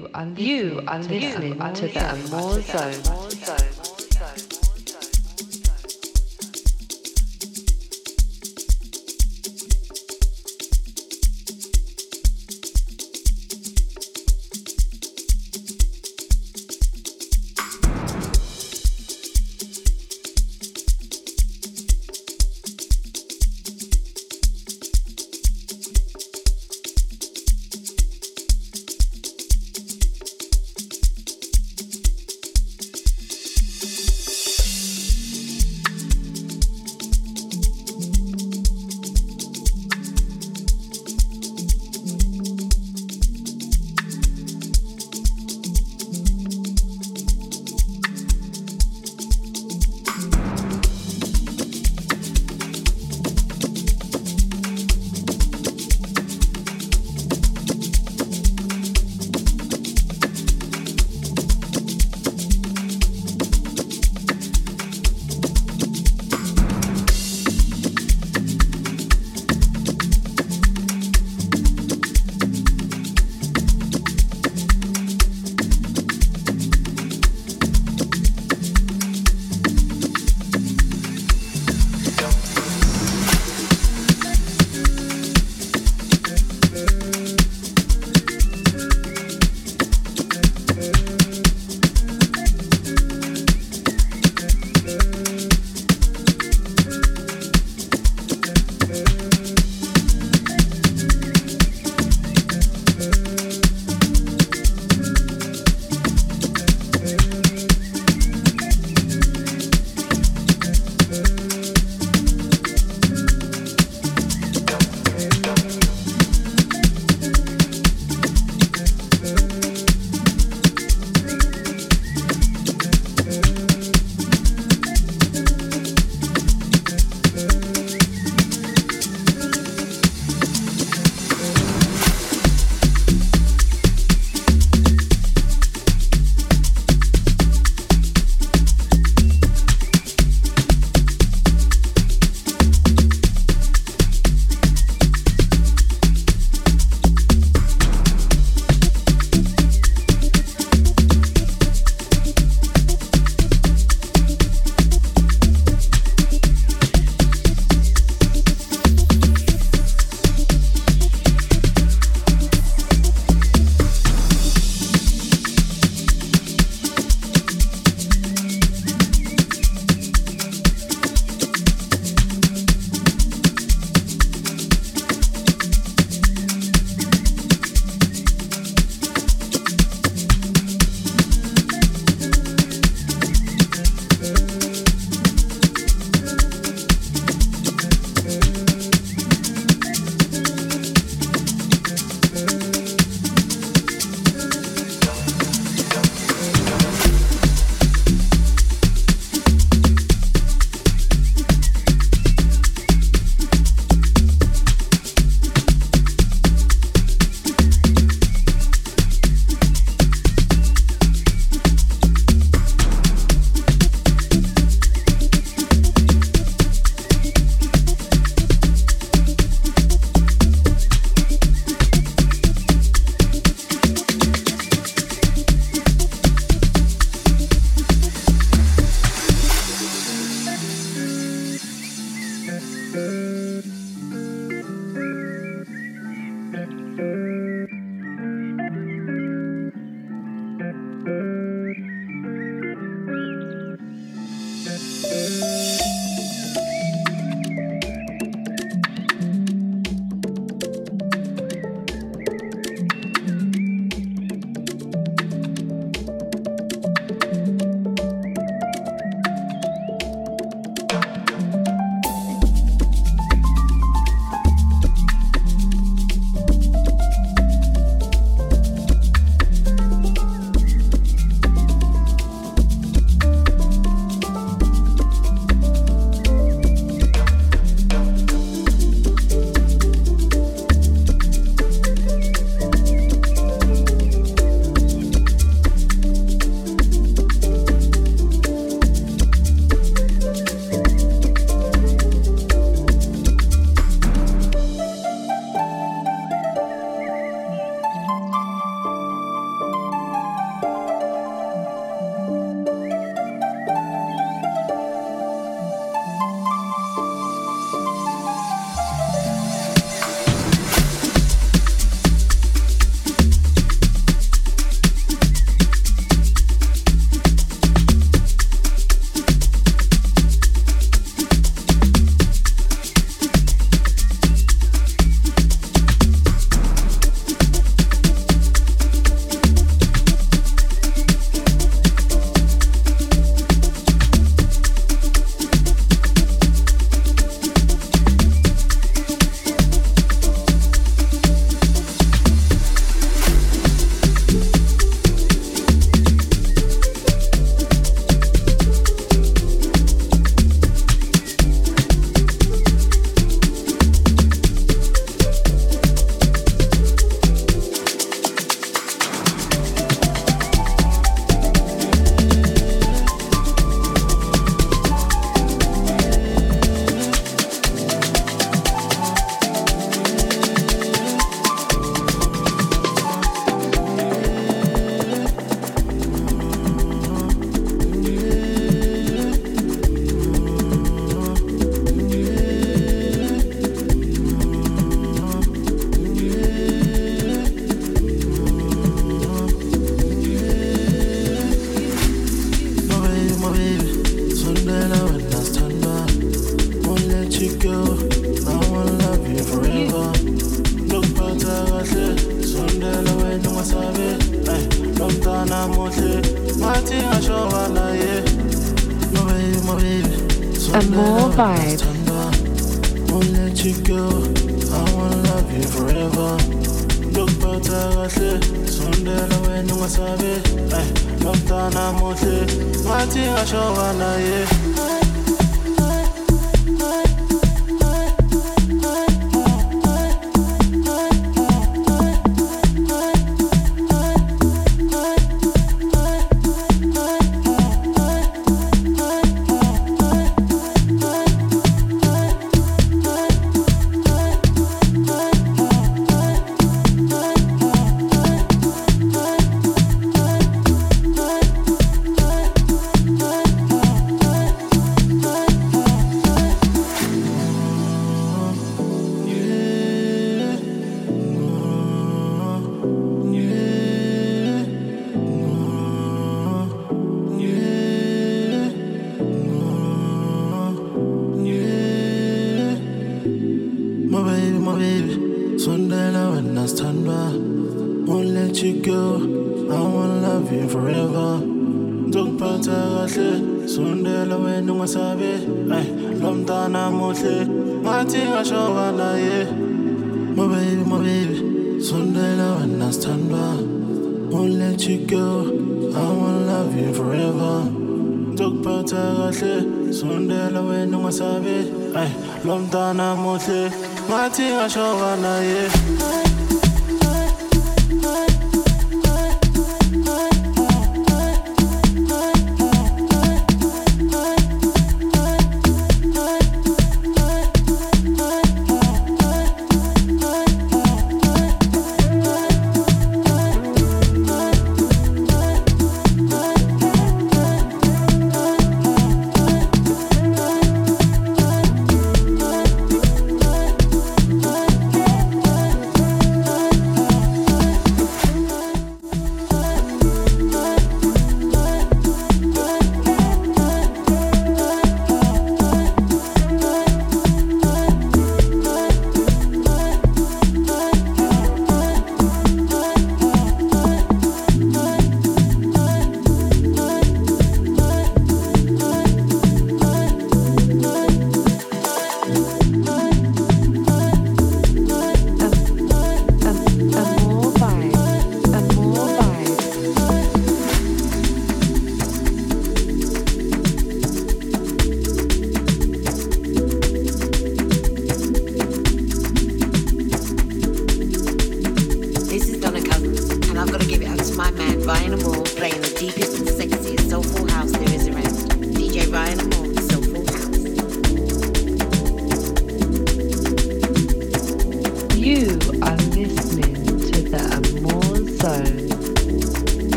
You are listening, you are listening to the Amore Zone.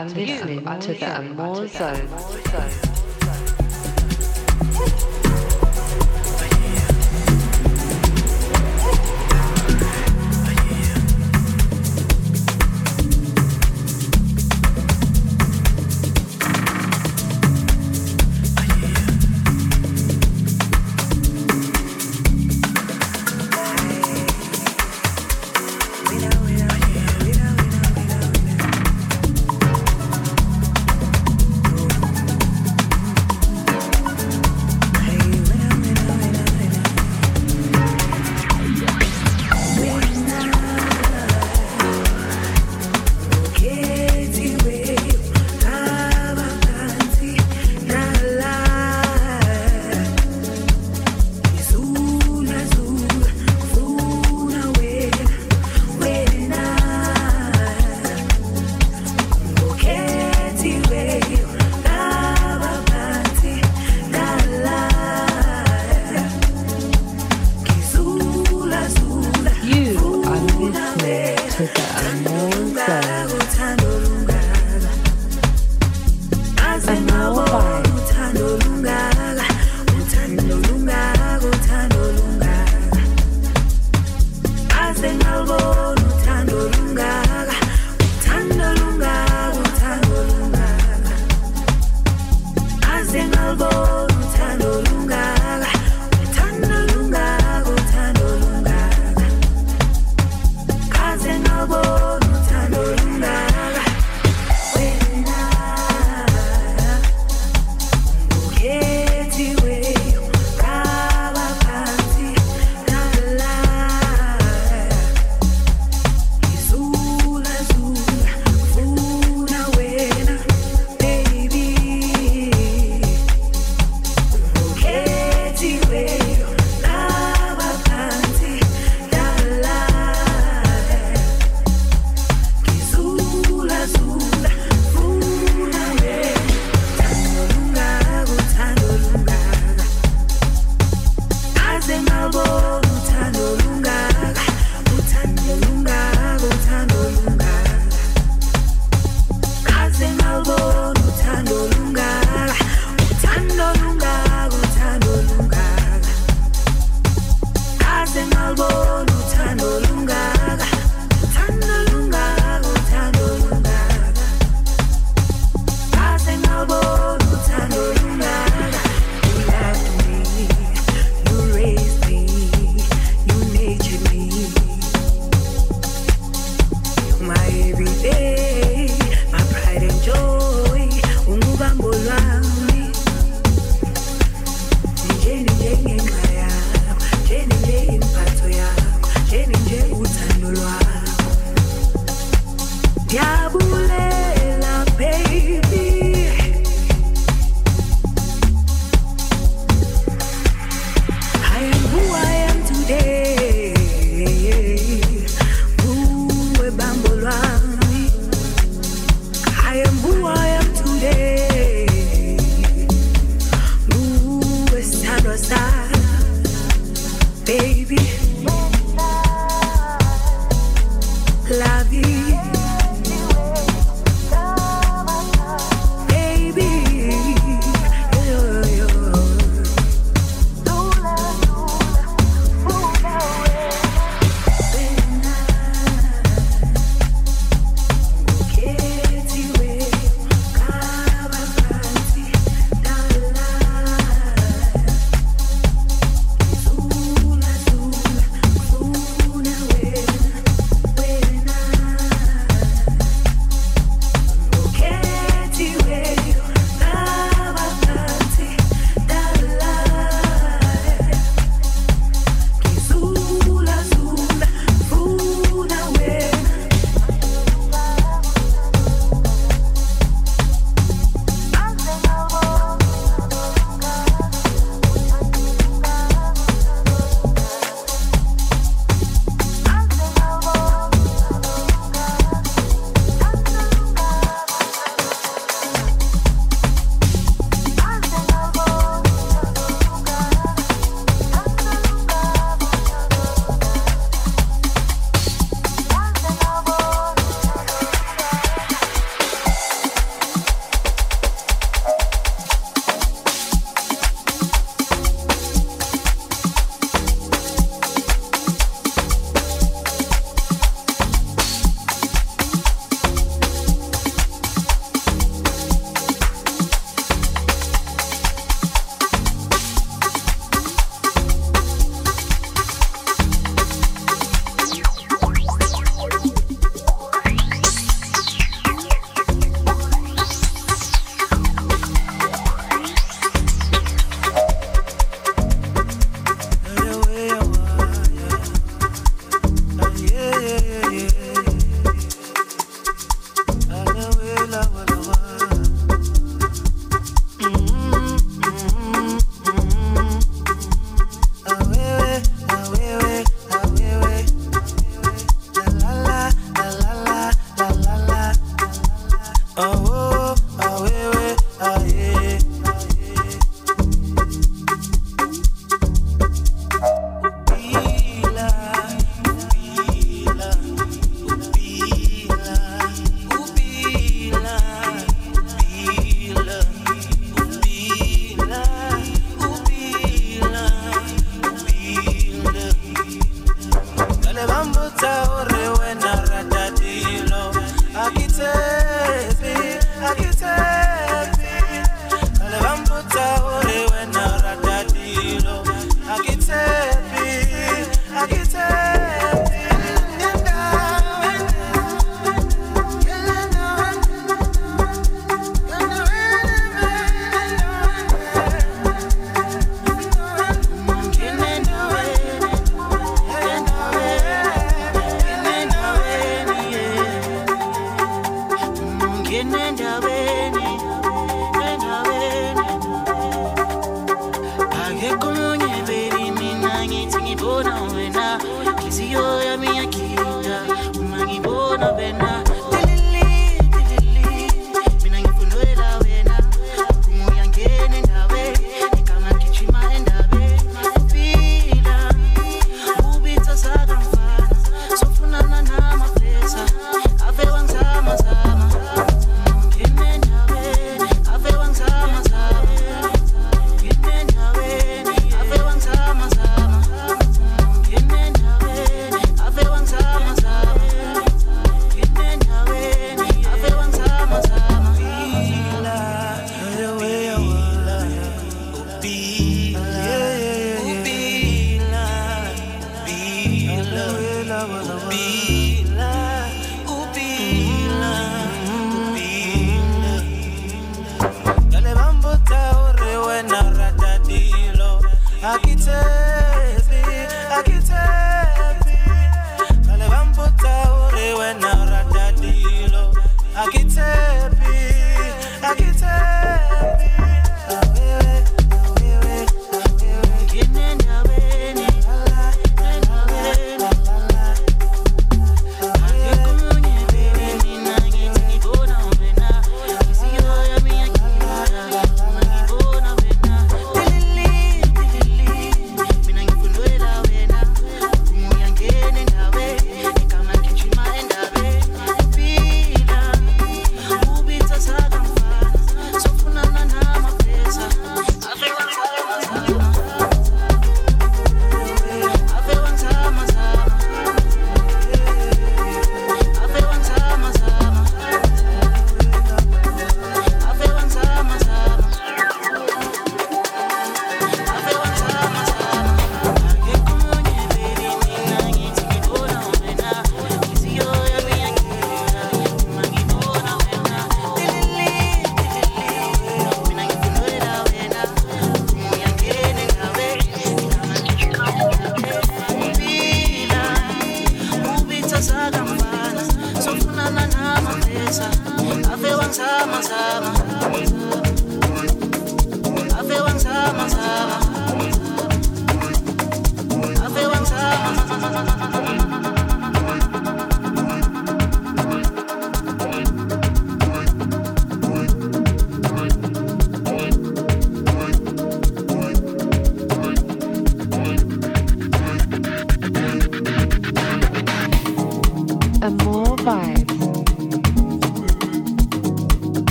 Are listening to the Amor Zone.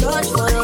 search for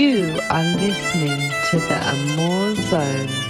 You are listening to the Amor Zone.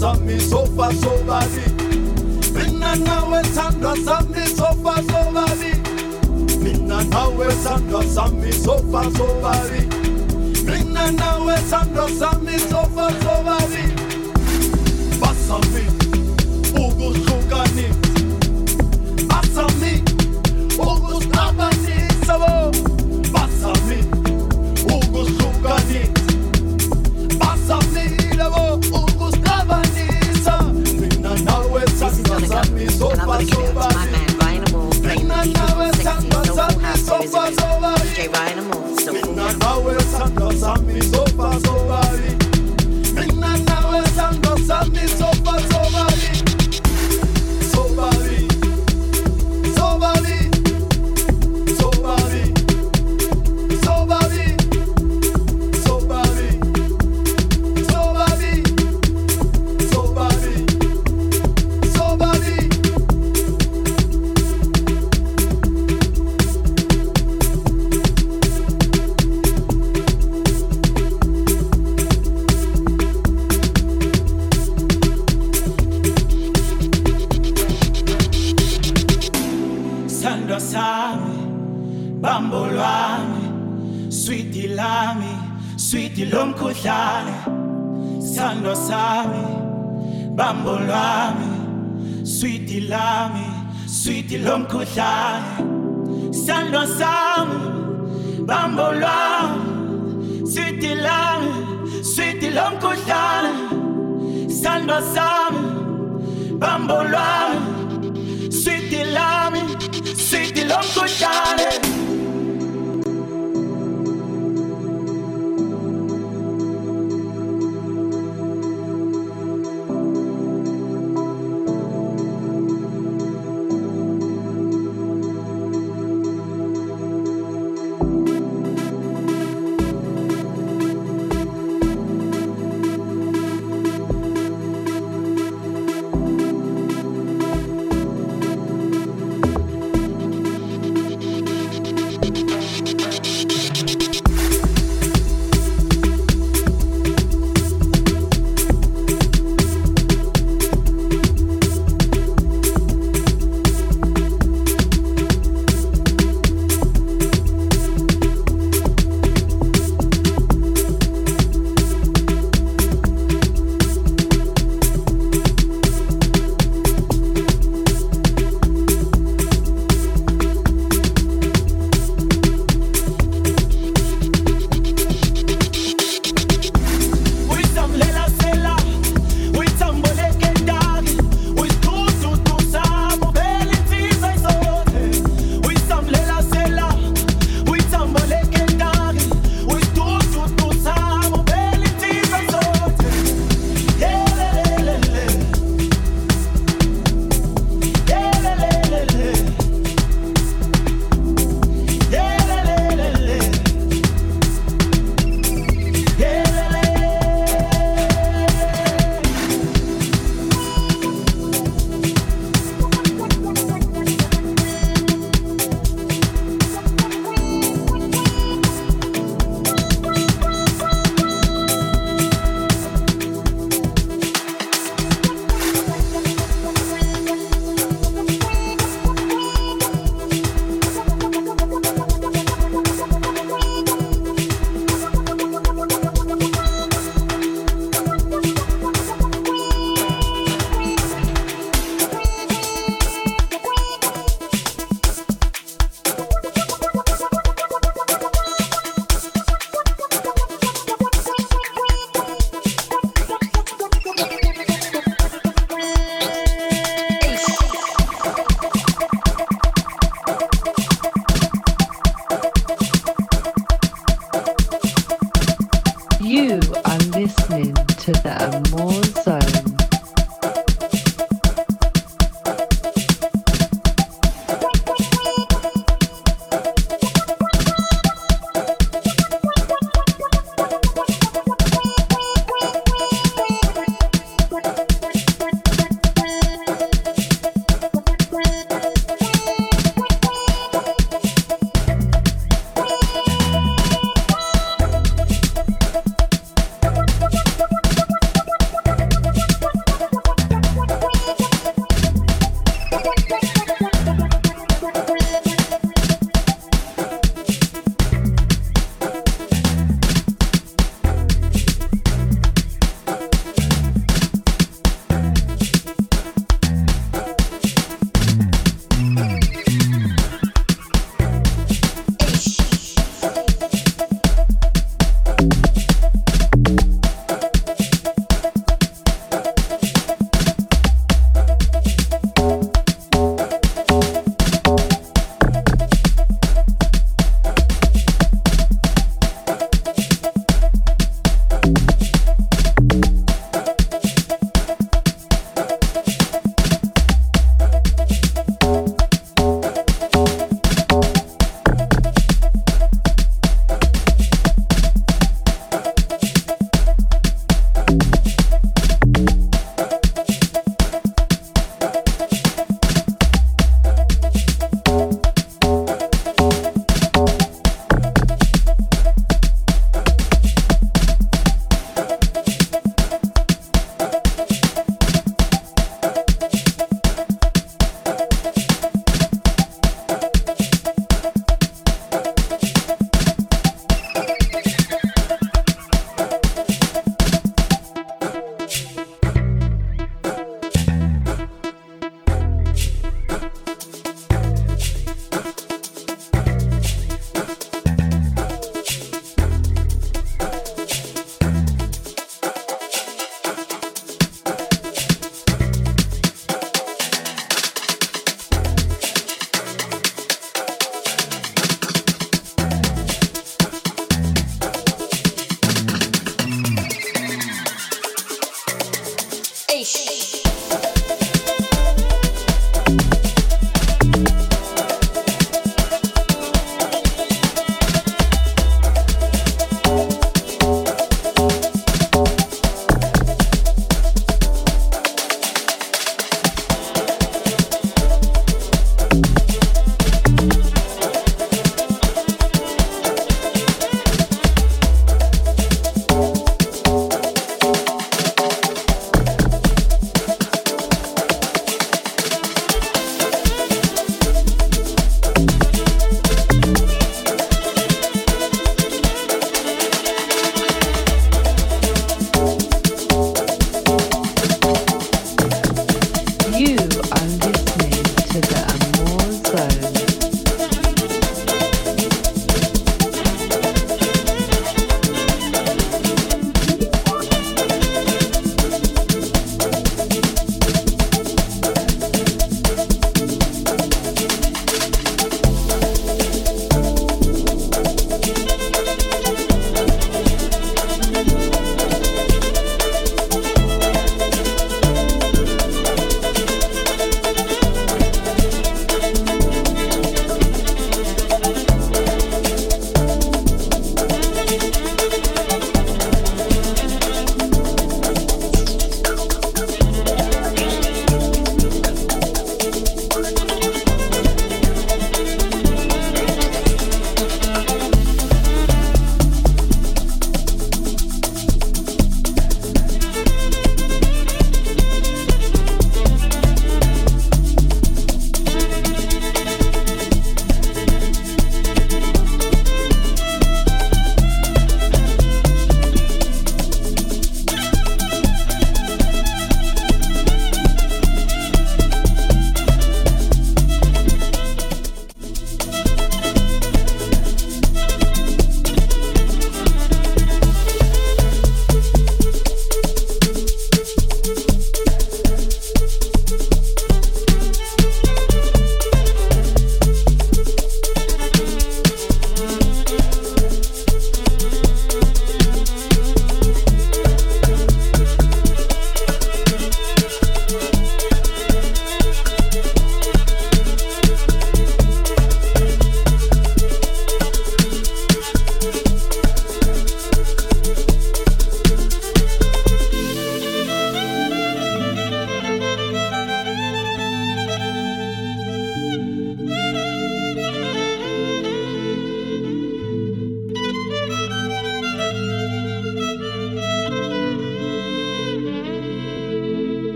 zami sofa sobazi mina nawe sandwa zami sofa sobazi mina nawe sandwa zami sofa sobazi mina nawe sandwa zami sofa sobazi basami J Rhino, so cool. Now we're so far, so far.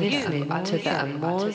Listening to the Amor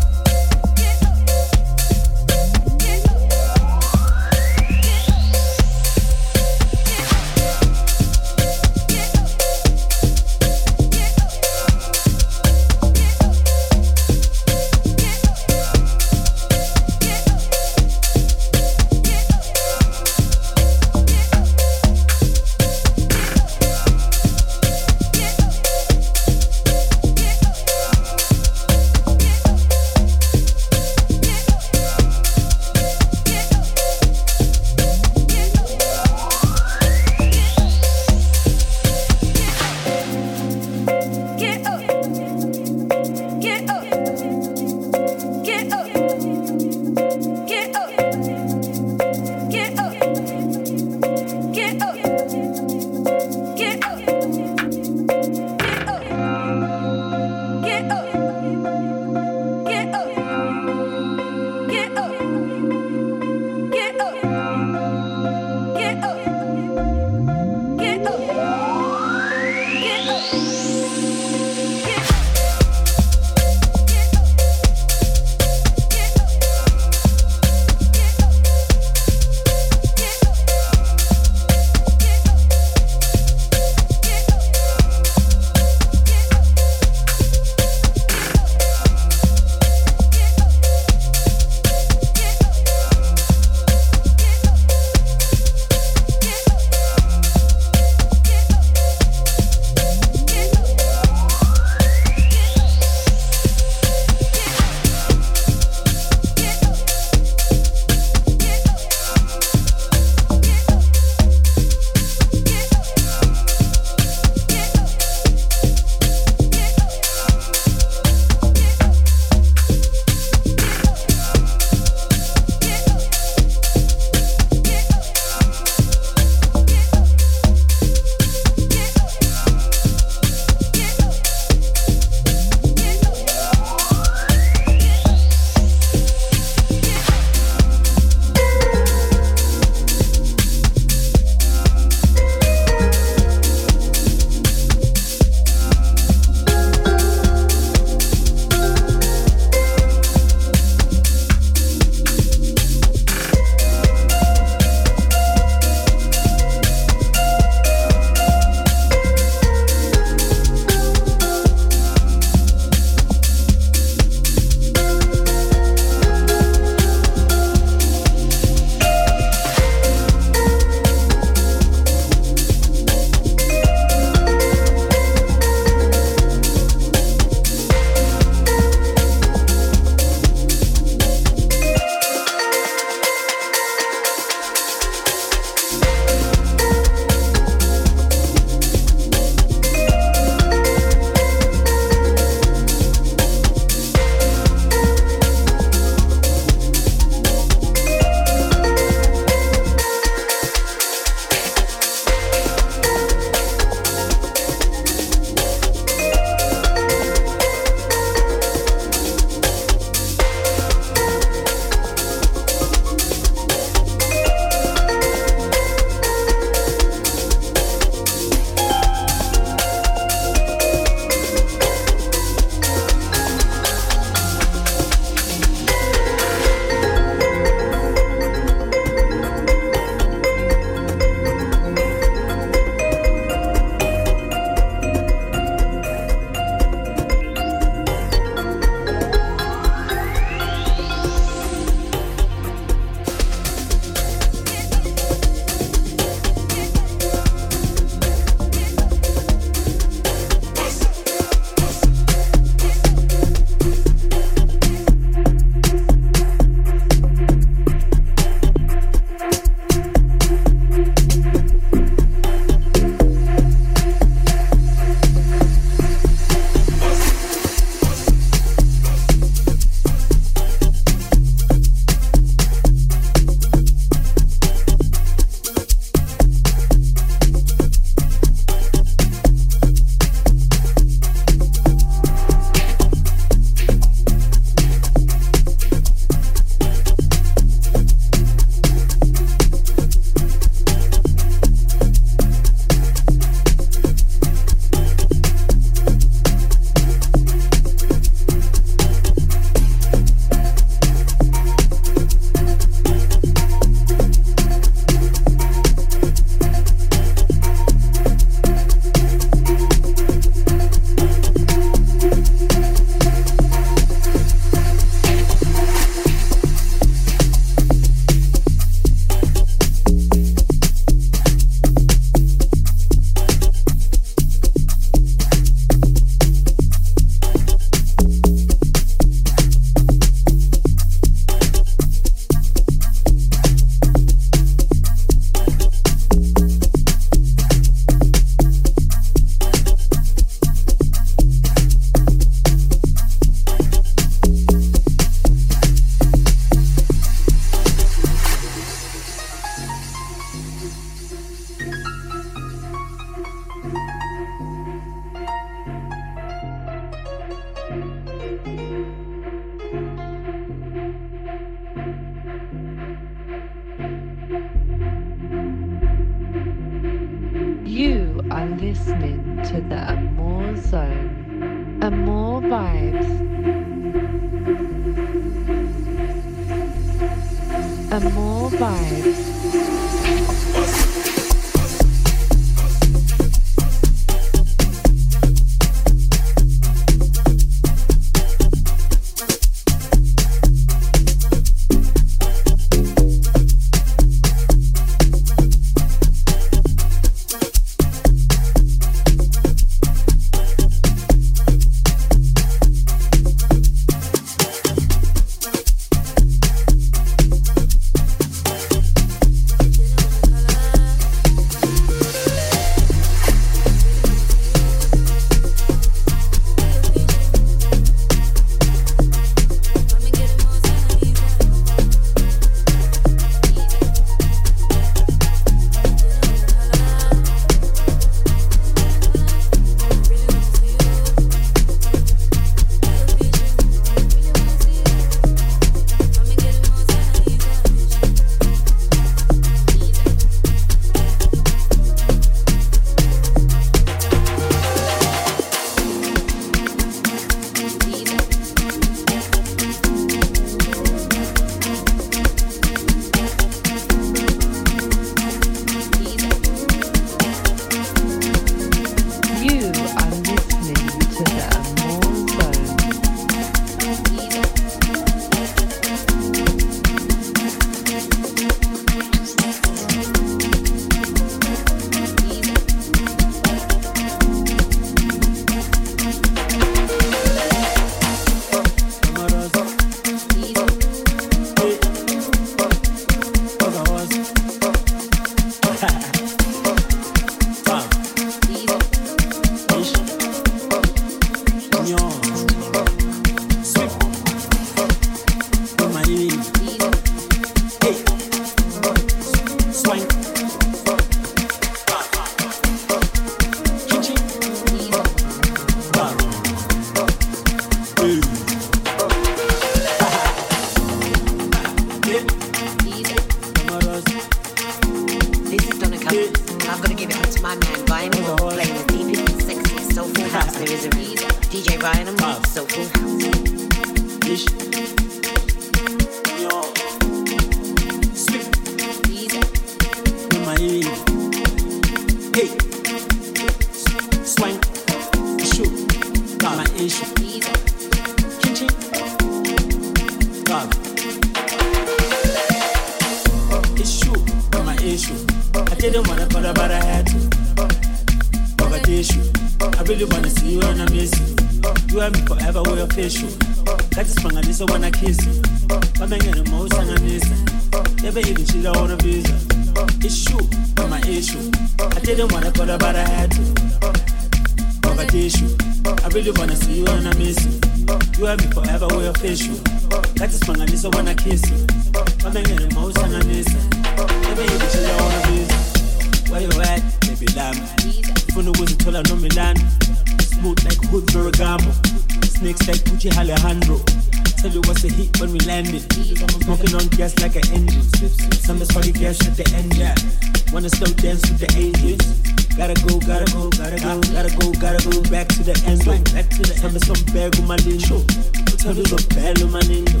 with my lindo. Tell you the bell with my lindo.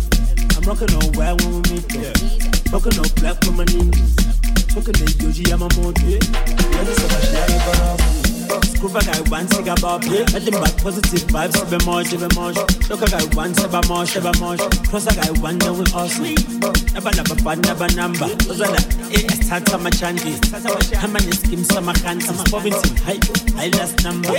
I'm rocking on wild when we meet there. Rocking on black with my ninjas. Talking the Yohji Yamamoto. Yeah, this is a shiny barafu. Scroover guy one cigar bob. Nothing but positive vibes. Be much, be much. Look a guy one seba much, seba much. Cross a guy one that will awesome. Never never bad, never number. Ozala, eh, start my chanty. How many schemes some? Some poverty. High, high last number.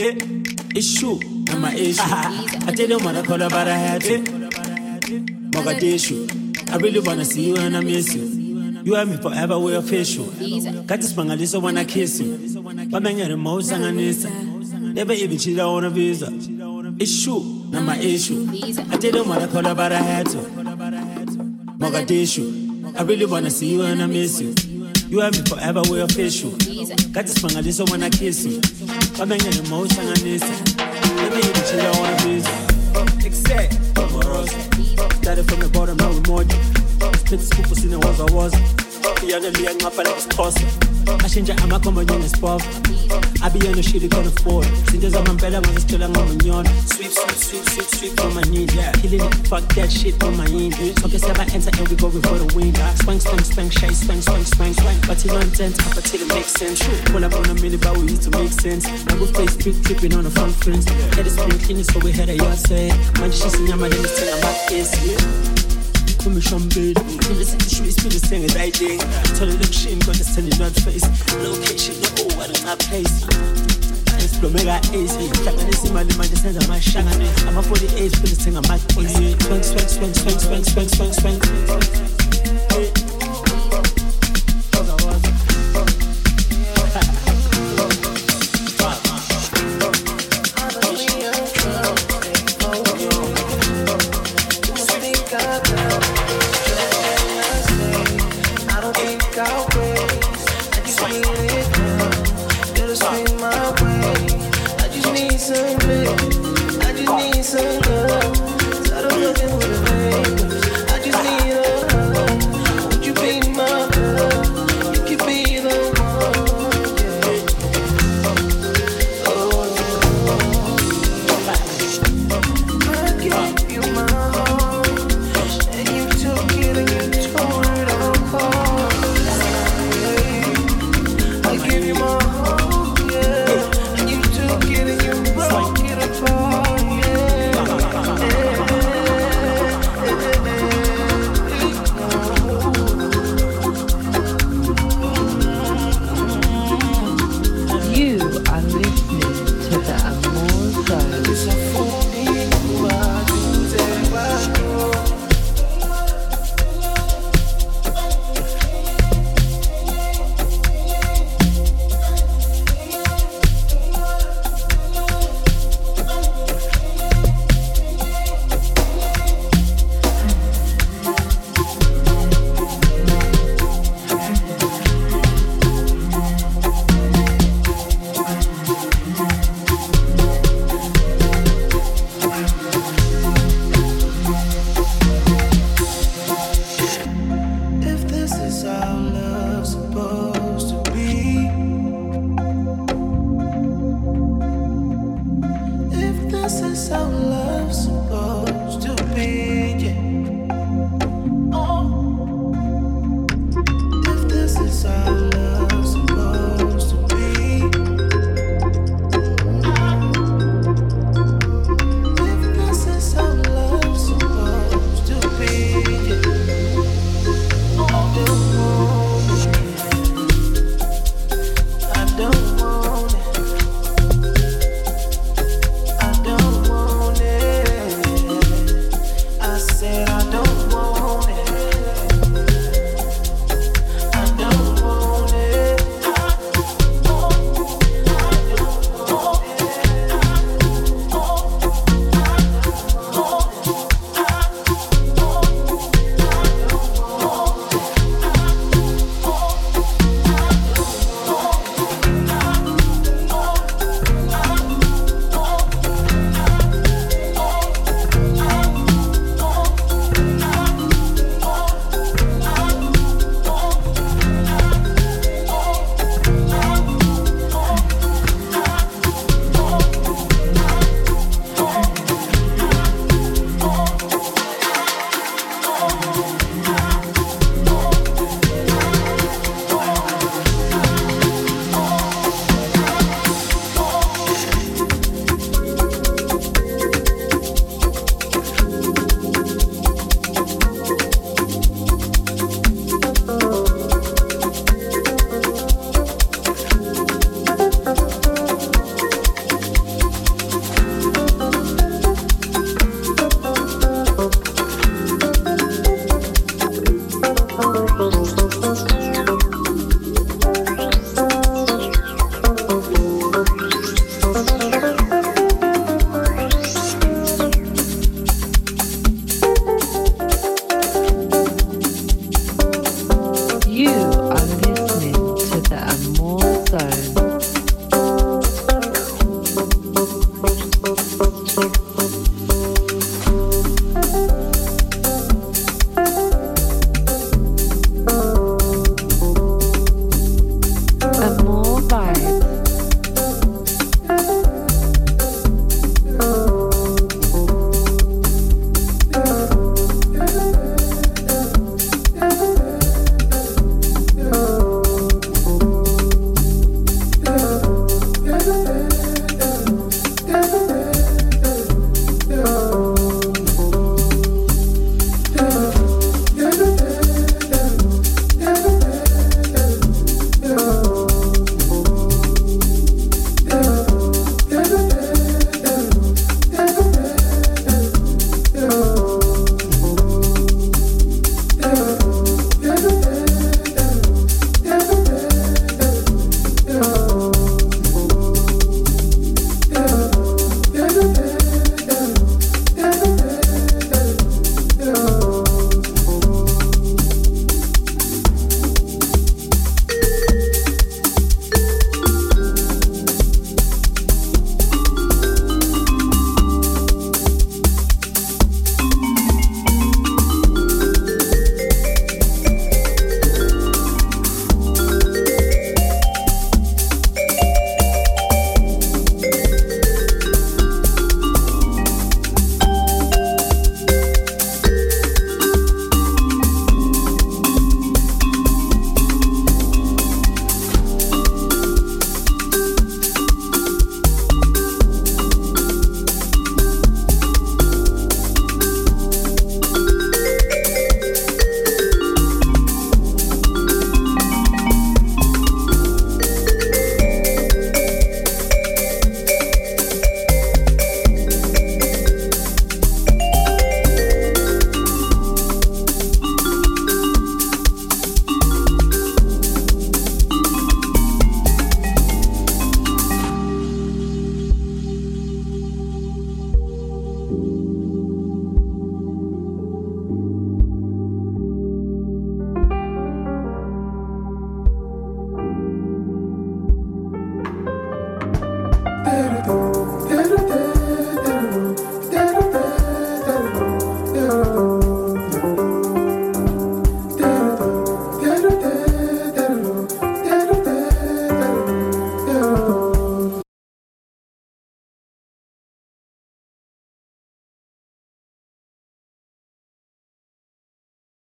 Eh. It's true. I'm my issue. I didn't wanna call her, but I had to. Mogadishu. I really wanna see you and I miss you. You have me forever, we're official. Got this Mangaliso wanna kiss you. But man, you're the most Sanganisa. Never even cheated on a visa. It's true. not my issue. I didn't wanna call her, but I had to. Mogadishu, I really wanna see you and I miss you. You have me forever, we're official. Got this man, I just wanna kiss you. I'm in the emotion, I miss it. Let me hit the chill, I wanna miss Except, started from the bottom, now we're more. Split scoop, in the was I was. Yangalia ngapha la isiphosa ashintsha amakhombo njengesiphofa abiyena shit can afford zinto zamampela ngazisithola ngomnyona sweep sweep sweep sweep sweep on my knees yeah. Killing it fuck that shit on my end okay seven enter and we go before the wind swing swing swing shy swing swing swing swing. But you don't until it makes sense. Pull up on a minute but we to make sense. Now we face big tripping on the front friends head is spring clean so we had a yard say man she's in yama then it's telling about this yeah come champagne. In the city streets, feel the same as I did. Tell her shit, got the sending not face. Location, no, oh, what in my place. Explore mega ace, Taka this in my lima, this is my shang. I'm a 48, feel the thing, I'm